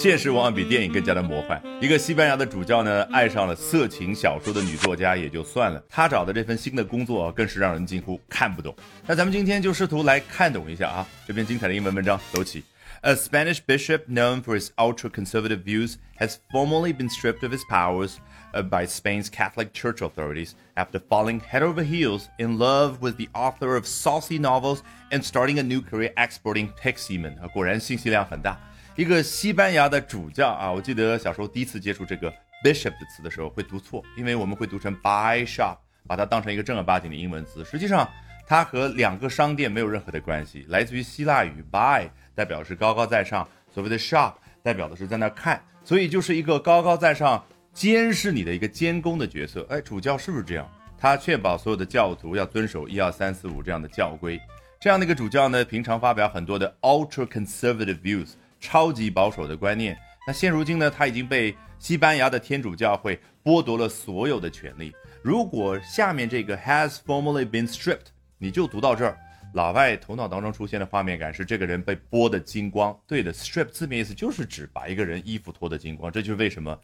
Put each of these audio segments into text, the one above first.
现实往往比电影更加的魔幻。一个西班牙的主教呢，爱上了色情小说的女作家也就算了，他找的这份新的工作更是让人惊呼看不懂。那咱们今天就试图来看懂一下啊，这篇精彩的英文文章，走起。A Spanish bishop known for his ultra-conservative views has formally been stripped of his powers uh, by Spain's Catholic Church authorities after falling head over heels in love with the author of saucy novels and starting a new career exporting pixie men。果然信息量很大。 一个西班牙的主教啊，我记得小时候第一次接触这个 bishop 的词的时候会读错，因为我们会读成 bishop，把它当成一个正儿八经的英文词。实际上，它和两个商店没有任何的关系，来自于希腊语 by，代表是高高在上，所谓的 shop 代表的是在那看，所以就是一个高高在上监视你的一个监工的角色。哎，主教是不是这样？他确保所有的教徒要遵守一二三四五这样的教规。这样的一个主教呢，平常发表很多的 ultra conservative views。超级保守的观念。那现如今呢，他已经被西班牙的天主教会剥夺了所有的权利。如果下面这个 has formally been stripped，你就读到这儿，老外头脑当中出现的画面感是这个人被剥得精光。对的，strip 字面意思就是指把一个人衣服脱得精光。这就是为什么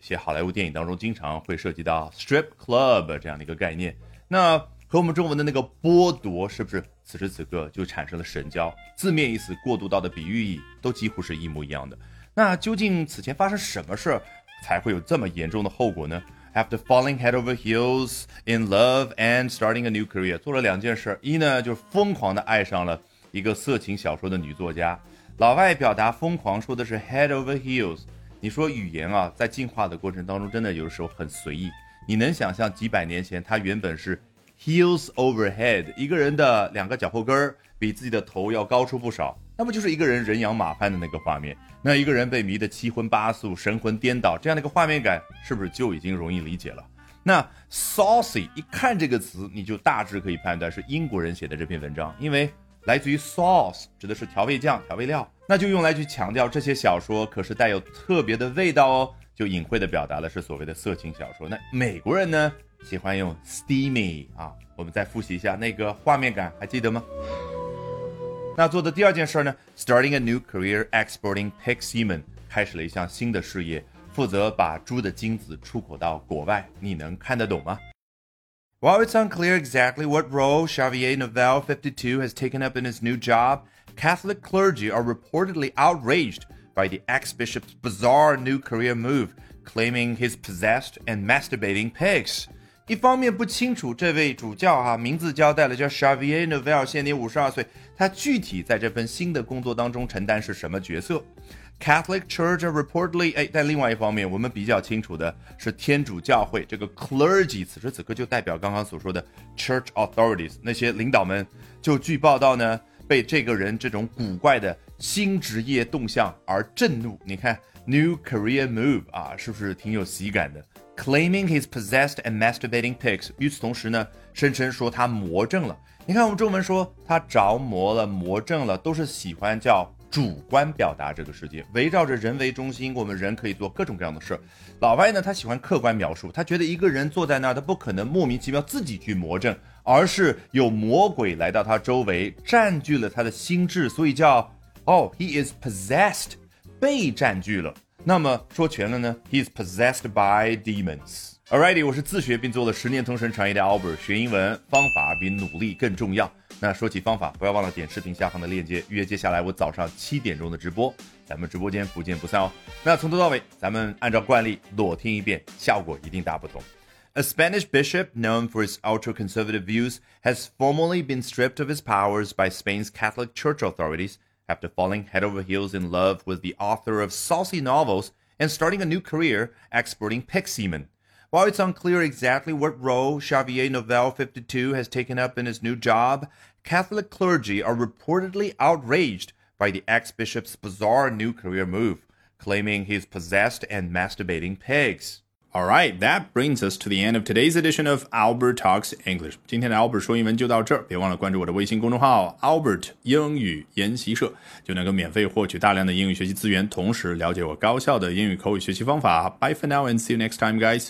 写好莱坞电影当中经常会涉及到 strip club 这样的一个概念。那和我们中文的那个剥夺，是不是此时此刻就产生了神交？字面意思过渡到的比喻意都几乎是一模一样的。那究竟此前发生什么事儿，才会有这么严重的后果呢？After falling head over heels in love and starting a new career，做了两件事：一呢，就是疯狂的爱上了一个色情小说的女作家。老外表达疯狂说的是 head over heels。你说语言啊，在进化的过程当中，真的有的时候很随意。你能想象几百年前，它原本是？Heels overhead，一个人的两个脚后跟儿比自己的头要高出不少，那不就是一个人人仰马翻的那个画面？那一个人被迷得七荤八素、神魂颠倒，这样的一个画面感，是不是就已经容易理解了？那 saucy，一看这个词，你就大致可以判断是英国人写的这篇文章，因为来自于 sauce，指的是调味酱、调味料，那就用来去强调这些小说可是带有特别的味道哦，就隐晦的表达的是所谓的色情小说。那美国人呢？喜欢用 steamy 啊，我们再复习一下那个画面感，还记得吗？那做的第二件事呢，starting a new career exporting pig semen，开始了一项新的事业，负责把猪的精子出口到国外。你能看得懂吗？While it's unclear exactly what role Xavier Novel 52 has taken up in his new job, Catholic clergy are reportedly outraged by the ex-bishop's bizarre new career move, claiming he's possessed and masturbating pigs. 一方面不清楚这位主教哈名字交代了，叫 Xavier Novel，现年五十二岁。他具体在这份新的工作当中承担是什么角色？Catholic Church reportedly，哎，但另外一方面，我们比较清楚的是天主教会这个 clergy，此时此刻就代表刚刚所说的 church authorities 那些领导们，就据报道呢，被这个人这种古怪的新职业动向而震怒。你看 new career move 啊，是不是挺有喜感的？Claiming he's possessed and masturbating pigs。与此同时呢，声称说他魔怔了。你看我们中文说他着魔了、魔怔了，都是喜欢叫主观表达这个世界，围绕着人为中心，我们人可以做各种各样的事儿。老外呢，他喜欢客观描述，他觉得一个人坐在那儿，他不可能莫名其妙自己去魔怔，而是有魔鬼来到他周围，占据了他的心智，所以叫哦，he is possessed，被占据了。那么说全了呢？He is possessed by demons. Alrighty，我是自学并做了十年同声传译的 Albert。学英文方法比努力更重要。那说起方法，不要忘了点视频下方的链接，约接下来我早上七点钟的直播，咱们直播间不见不散哦。那从头到尾，咱们按照惯例裸听一遍，效果一定大不同。A Spanish bishop known for his ultra-conservative views has formally been stripped of his powers by Spain's Catholic Church authorities after falling head over heels in love with the author of saucy novels and starting a new career exporting pig semen. While it's unclear exactly what role Xavier Novel 52 has taken up in his new job, Catholic clergy are reportedly outraged by the ex-bishop's bizarre new career move, claiming he's possessed and masturbating pigs. All right, that brings us to the end of today's edition of Albert Talks English. 今天的 Albert 说英文就到这儿，别忘了关注我的微信公众号 Albert 英语研习社，就能够免费获取大量的英语学习资源，同时了解我高效的英语口语学习方法。Bye for now and see you next time, guys.